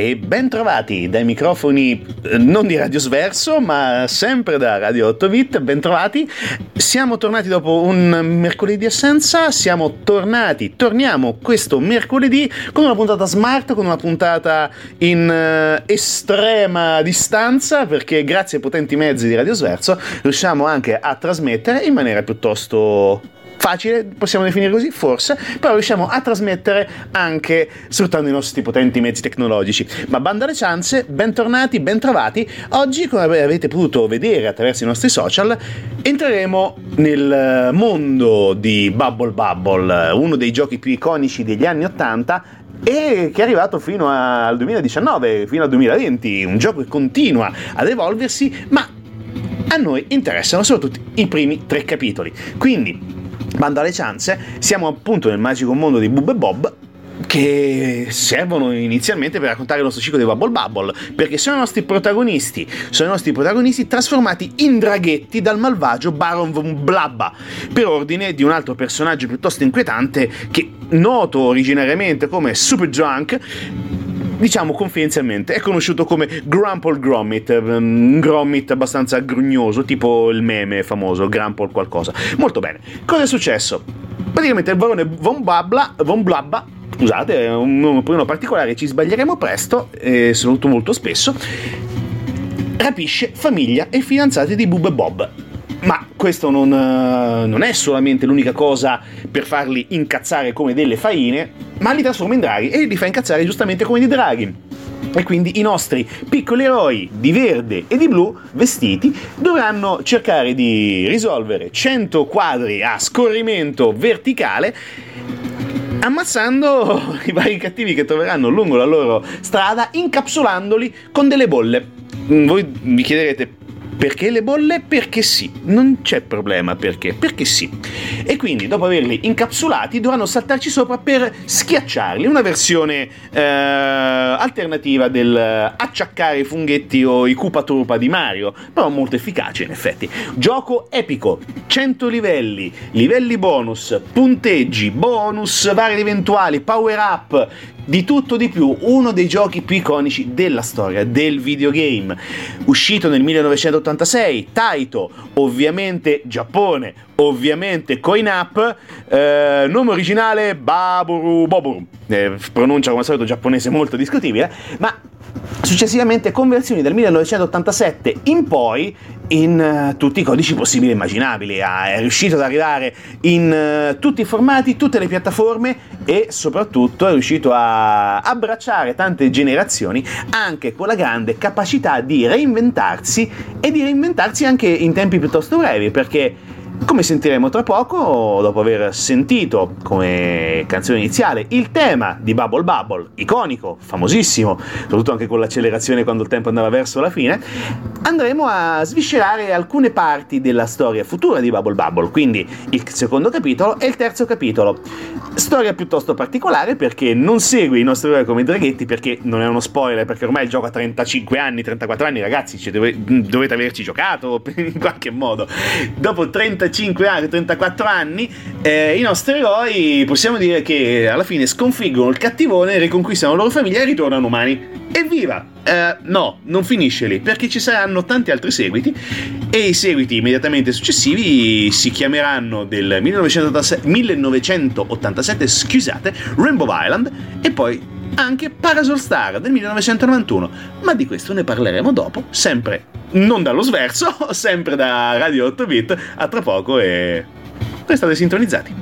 E ben dai microfoni eh, non di Radio Sverso, ma sempre da Radio 8 Bit, ben trovati. Siamo tornati dopo un mercoledì assenza, siamo tornati, torniamo questo mercoledì con una puntata smart, con una puntata in uh, estrema distanza, perché grazie ai potenti mezzi di Radio Sverso riusciamo anche a trasmettere in maniera piuttosto facile, possiamo definire così, forse, però riusciamo a trasmettere anche sfruttando i nostri potenti mezzi tecnologici. Ma banda alle ciance, bentornati, bentrovati. Oggi, come avete potuto vedere attraverso i nostri social, entreremo nel mondo di Bubble Bubble, uno dei giochi più iconici degli anni 80 e che è arrivato fino al 2019, fino al 2020, un gioco che continua ad evolversi, ma a noi interessano soprattutto i primi tre capitoli. Quindi Bando alle ciance, siamo appunto nel magico mondo di Bub e Bob che servono inizialmente per raccontare il nostro ciclo di Bubble Bubble, perché sono i nostri protagonisti, sono i nostri protagonisti trasformati in draghetti dal malvagio Baron von Blabba, per ordine di un altro personaggio piuttosto inquietante che, noto originariamente come Super Drunk, diciamo confidenzialmente, è conosciuto come Grumple Gromit, un Gromit abbastanza grugnoso, tipo il meme famoso, Grumple qualcosa. Molto bene. Cosa è successo? Praticamente il barone Von Blabla, Von Blabba scusate, è un nome particolare, ci sbaglieremo presto, e soprattutto molto spesso, rapisce famiglia e fidanzati di Bub e Bob. Ma questo non, non, è solamente l'unica cosa per farli incazzare come delle faine, ma li trasforma in draghi e li fa incazzare giustamente come dei draghi. E quindi i nostri piccoli eroi di verde e di blu vestiti dovranno cercare di risolvere 100 quadri a scorrimento verticale ammazzando i vari cattivi che troveranno lungo la loro strada, incapsulandoli con delle bolle. Voi mi chiederete perché le bolle? Perché sì, non c'è problema perché, perché sì. E quindi dopo averli incapsulati dovranno saltarci sopra per schiacciarli, una versione eh, alternativa del acciaccare i funghetti o i Koopa Troopa di Mario, però molto efficace in effetti. Gioco epico, 100 livelli, livelli bonus, punteggi, bonus vari eventuali, power up, di tutto di più, uno dei giochi più iconici della storia del videogame. Uscito nel 1986, Taito, ovviamente Giappone, ovviamente Coin Up, eh, nome originale Baburu Boburu, eh, pronuncia come al solito giapponese molto discutibile, ma Successivamente conversioni dal 1987 in poi in uh, tutti i codici possibili e immaginabili, ah, è riuscito ad arrivare in uh, tutti i formati, tutte le piattaforme e soprattutto è riuscito a abbracciare tante generazioni anche con la grande capacità di reinventarsi e di reinventarsi anche in tempi piuttosto brevi perché come sentiremo tra poco, dopo aver sentito come canzone iniziale il tema di Bubble Bubble, iconico, famosissimo, soprattutto anche con l'accelerazione quando il tempo andava verso la fine, andremo a sviscerare alcune parti della storia futura di Bubble Bubble, quindi il secondo capitolo e il terzo capitolo. Storia piuttosto particolare perché non segue i nostri eroi come draghetti, perché non è uno spoiler, perché ormai il gioco ha 35 anni, 34 anni, ragazzi, cioè dove, dovete averci giocato in qualche modo. Dopo 35 anni, 34 anni, eh, i nostri eroi possiamo dire che alla fine sconfiggono il cattivone, riconquistano la loro famiglia e ritornano umani. Evviva! Uh, no, non finisce lì, perché ci saranno tanti altri seguiti e i seguiti immediatamente successivi si chiameranno del 1987, 1987 scusate, Rainbow Island e poi anche Parasol Star del 1991, ma di questo ne parleremo dopo, sempre non dallo sverso, sempre da Radio 8 Bit, a tra poco e restate sintonizzati.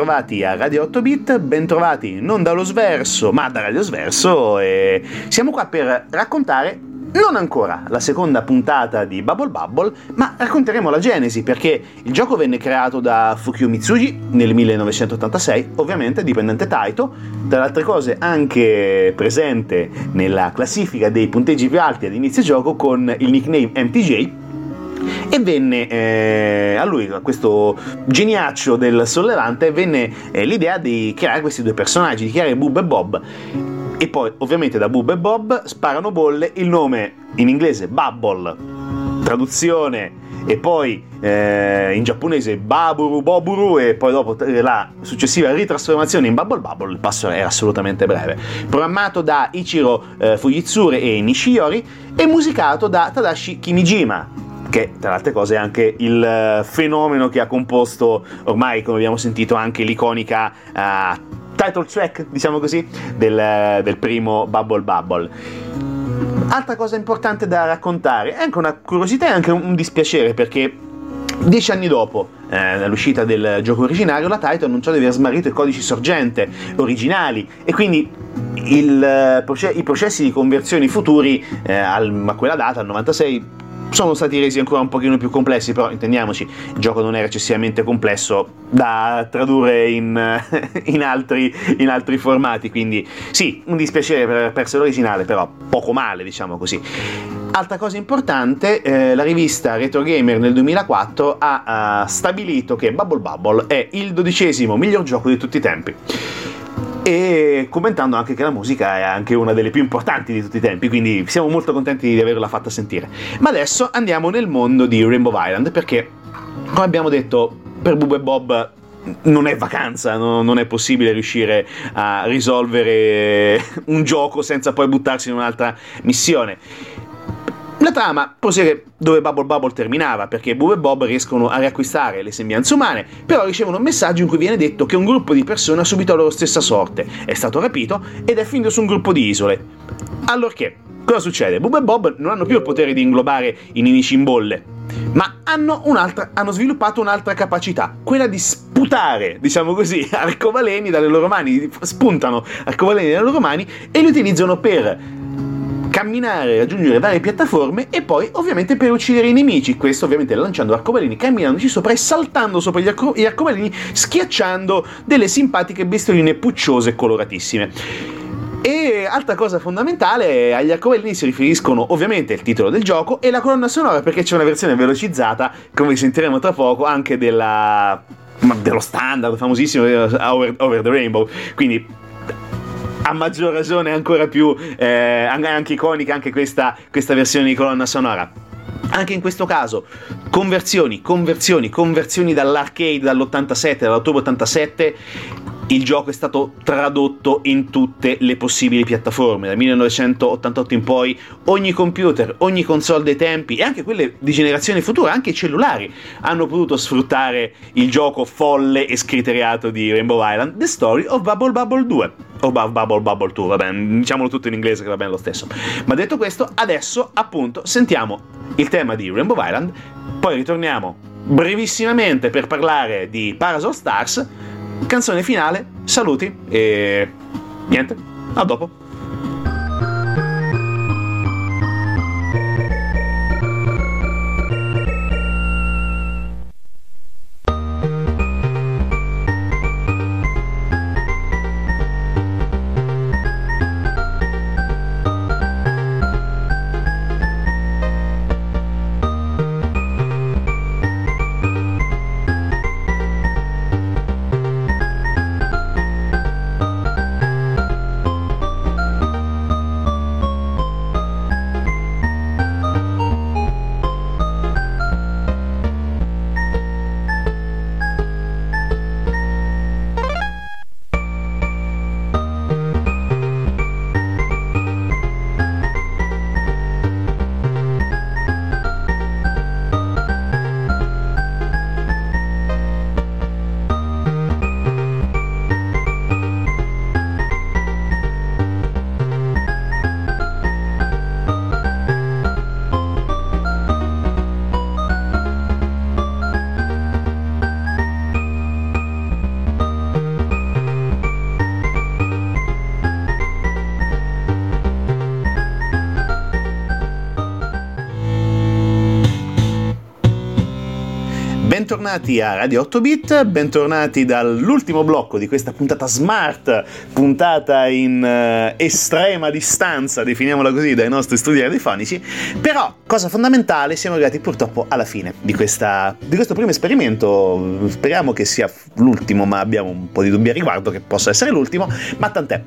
Bentrovati a Radio 8 Bit, bentrovati non dallo Sverso, ma da Radio Sverso e siamo qua per raccontare non ancora la seconda puntata di Bubble Bubble, ma racconteremo la genesi perché il gioco venne creato da Fukio Mitsugi nel 1986, ovviamente dipendente Taito, tra le altre cose anche presente nella classifica dei punteggi più alti ad inizio gioco con il nickname MTJ e venne eh, a lui, a questo geniaccio del sollevante, venne eh, l'idea di creare questi due personaggi, di creare Bub e Bob. E poi, ovviamente, da Bub e Bob sparano bolle il nome in inglese Bubble, traduzione e poi eh, in giapponese Baburu Boburu e poi dopo la successiva ritrasformazione in Bubble Bubble il passo era assolutamente breve programmato da Ichiro eh, Fujitsure e Nishiyori e musicato da Tadashi Kimijima che tra le altre cose è anche il eh, fenomeno che ha composto ormai, come abbiamo sentito, anche l'iconica uh, title track, diciamo così, del, del primo Bubble Bubble. Altra cosa importante da raccontare, è anche una curiosità e anche un dispiacere perché Dieci anni dopo eh, l'uscita del gioco originario, la Taito annunciò di aver smarrito i codici sorgente originali e quindi il, eh, i processi di conversione futuri eh, a quella data, al 96, sono stati resi ancora un pochino più complessi, però intendiamoci, il gioco non era eccessivamente complesso da tradurre in, in, altri, in altri, formati, quindi sì, un dispiacere per aver perso l'originale, però poco male, diciamo così. Altra cosa importante, eh, la rivista Retro Gamer nel 2004 ha, ha stabilito che Bubble Bubble è il dodicesimo miglior gioco di tutti i tempi e commentando anche che la musica è anche una delle più importanti di tutti i tempi, quindi siamo molto contenti di averla fatta sentire. Ma adesso andiamo nel mondo di Rainbow Island perché, come abbiamo detto, per Bub e Bob non è vacanza, no? non è possibile riuscire a risolvere un gioco senza poi buttarsi in un'altra missione. La trama prosegue dove Bubble Bubble terminava, perché Bub e Bob riescono a riacquistare le sembianze umane, però ricevono un messaggio in cui viene detto che un gruppo di persone ha subito la loro stessa sorte, è stato rapito ed è finito su un gruppo di isole. Allorché, cosa succede? Bub e Bob non hanno più il potere di inglobare i nemici in bolle, ma hanno, hanno sviluppato un'altra capacità, quella di sputare, diciamo così, arcobaleni dalle loro mani, spuntano arcobaleni dalle loro mani e li utilizzano per camminare, raggiungere varie piattaforme e poi ovviamente per uccidere i nemici. Questo ovviamente lanciando arcobaleni, camminandoci sopra e saltando sopra gli, arco- gli arcobaleni, schiacciando delle simpatiche bestioline pucciose e coloratissime. E altra cosa fondamentale, agli arcobaleni si riferiscono ovviamente il titolo del gioco e la colonna sonora perché c'è una versione velocizzata, come sentiremo tra poco, anche della, dello standard famosissimo Over, Over the Rainbow. Quindi a maggior ragione ancora più eh, anche iconica anche questa, questa versione di colonna sonora. Anche in questo caso, conversioni, conversioni, conversioni dall'arcade dall'87, dall'ottobre 87 il gioco è stato tradotto in tutte le possibili piattaforme. Dal 1988 in poi ogni computer, ogni console dei tempi e anche quelle di generazione futura, anche i cellulari, hanno potuto sfruttare il gioco folle e scriteriato di Rainbow Island, The Story of Bubble Bubble 2. O Bubble Bubble 2, va bene, diciamolo tutto in inglese che va bene lo stesso. Ma detto questo, adesso appunto sentiamo il tema di Rainbow Island, poi ritorniamo brevissimamente per parlare di Parasol Stars canzone finale, saluti e niente, a dopo. Bentornati a Radio 8 Bit, bentornati dall'ultimo blocco di questa puntata smart, puntata in uh, estrema distanza, definiamola così, dai nostri studi radiofonici. Però, cosa fondamentale, siamo arrivati purtroppo alla fine di, questa, di questo primo esperimento. Speriamo che sia l'ultimo, ma abbiamo un po' di dubbi a riguardo che possa essere l'ultimo, ma tant'è.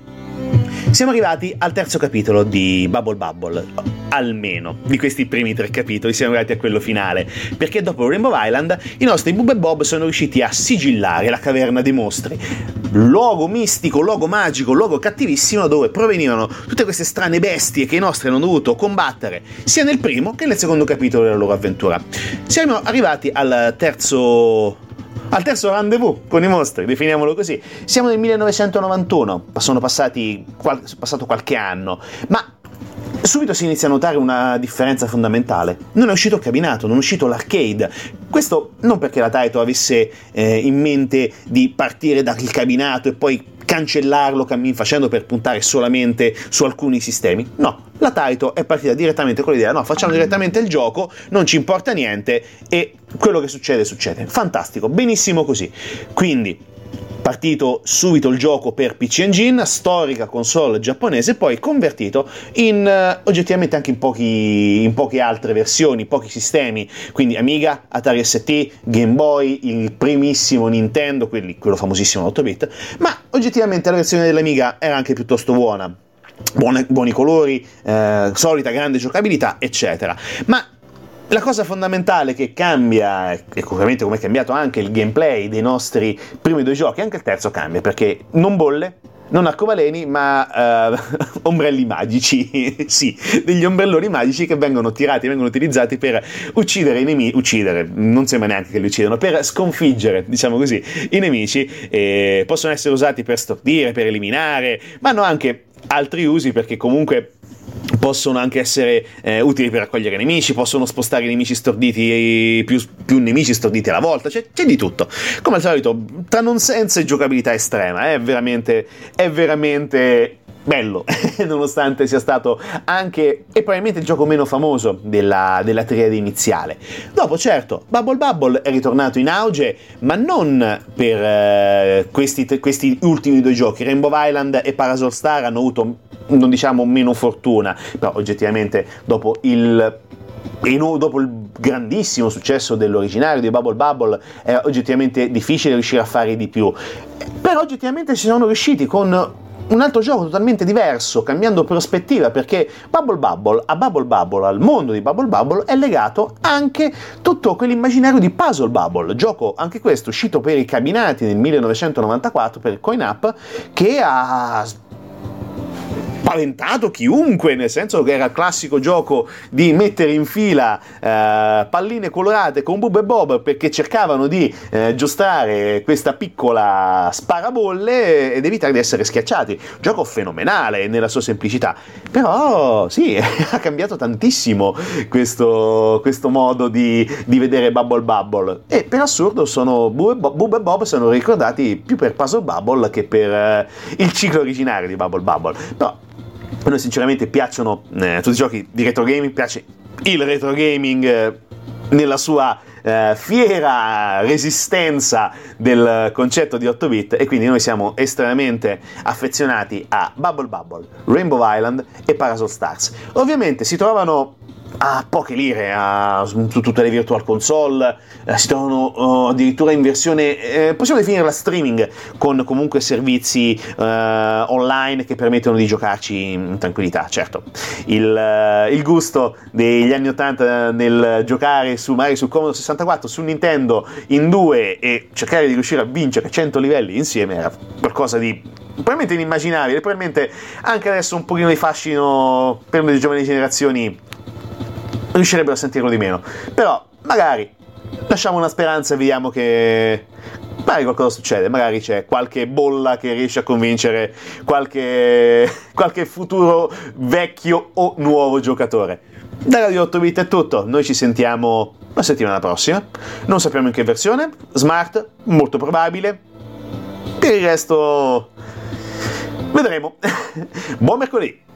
Siamo arrivati al terzo capitolo di Bubble Bubble, almeno di questi primi tre capitoli, siamo arrivati a quello finale, perché dopo Rainbow Island i nostri Bub e Bob sono riusciti a sigillare la caverna dei mostri, luogo mistico, luogo magico, luogo cattivissimo dove provenivano tutte queste strane bestie che i nostri hanno dovuto combattere sia nel primo che nel secondo capitolo della loro avventura. Siamo arrivati al terzo al terzo rendezvous con i mostri, definiamolo così. Siamo nel 1991, sono passati qual- passato qualche anno, ma subito si inizia a notare una differenza fondamentale. Non è uscito il cabinato, non è uscito l'arcade. Questo non perché la Taito avesse eh, in mente di partire dal cabinato e poi cancellarlo cammin facendo per puntare solamente su alcuni sistemi. No, la Taito è partita direttamente con l'idea, no, facciamo direttamente il gioco, non ci importa niente e quello che succede succede. Fantastico, benissimo così. Quindi partito subito il gioco per PC Engine, storica console giapponese, poi convertito in uh, oggettivamente anche in, pochi, in poche altre versioni, pochi sistemi, quindi Amiga, Atari ST, Game Boy, il primissimo Nintendo, quelli, quello famosissimo 8-bit, ma oggettivamente la versione dell'Amiga era anche piuttosto buona. Buone, buoni colori, eh, solita grande giocabilità, eccetera. Ma la cosa fondamentale che cambia, e ovviamente come è cambiato anche il gameplay dei nostri primi due giochi, anche il terzo cambia, perché non bolle, non arcobaleni, ma uh, ombrelli magici. sì, degli ombrelloni magici che vengono tirati, vengono utilizzati per uccidere i nemici. Uccidere, non sembra neanche che li uccidano, per sconfiggere, diciamo così, i nemici. E possono essere usati per stordire, per eliminare, ma hanno anche altri usi perché comunque possono anche essere eh, utili per raccogliere nemici, possono spostare i nemici storditi, più, più nemici storditi alla volta, c'è, c'è, di tutto. Come al solito, tra nonsense e giocabilità estrema, è veramente, è veramente bello, nonostante sia stato anche e probabilmente il gioco meno famoso della, della triade iniziale. Dopo, certo, Bubble Bubble è ritornato in auge, ma non per eh, questi, questi, ultimi due giochi. Rainbow Island e Parasol Star hanno avuto, non diciamo meno fortuna, però oggettivamente dopo il e dopo il grandissimo successo dell'originario di Bubble Bubble è oggettivamente difficile riuscire a fare di più. Però oggettivamente ci sono riusciti con un altro gioco totalmente diverso, cambiando prospettiva, perché Bubble Bubble, a Bubble Bubble, al mondo di Bubble Bubble, è legato anche tutto quell'immaginario di Puzzle Bubble, gioco anche questo uscito per i cabinati nel 1994 per il Coin Up, che ha spaventato chiunque, nel senso che era il classico gioco di mettere in fila eh, palline colorate con Bub e Bob perché cercavano di eh, giostrare questa piccola sparabolle ed evitare di essere schiacciati. Gioco fenomenale nella sua semplicità, però sì, ha cambiato tantissimo questo, questo modo di, di, vedere Bubble Bubble e per assurdo sono Bub e, Bob, sono ricordati più per Puzzle Bubble che per eh, il ciclo originario di Bubble Bubble. Però a noi sinceramente piacciono eh, tutti i giochi di retro gaming, piace il retro gaming eh, nella sua eh, fiera resistenza del concetto di 8 bit e quindi noi siamo estremamente affezionati a Bubble Bubble, Rainbow Island e Parasol Stars. Ovviamente si trovano a poche lire a, su tutte le virtual console, eh, si trovano uh, addirittura in versione, eh, possiamo definirla streaming, con comunque servizi uh, online che permettono di giocarci in tranquillità. Certo, il, uh, il, gusto degli anni 80 nel giocare su magari su Commodore 64, su Nintendo in due e cercare di riuscire a vincere 100 livelli insieme era qualcosa di probabilmente inimmaginabile, probabilmente anche adesso un pochino di fascino per le giovani generazioni riuscirebbero a sentirlo di meno. Però magari lasciamo una speranza e vediamo che magari qualcosa succede, magari c'è qualche bolla che riesce a convincere qualche, qualche futuro vecchio o nuovo giocatore. Da Radio 8 bit è tutto, noi ci sentiamo la settimana prossima, non sappiamo in che versione, smart, molto probabile, per il resto vedremo. Buon mercoledì!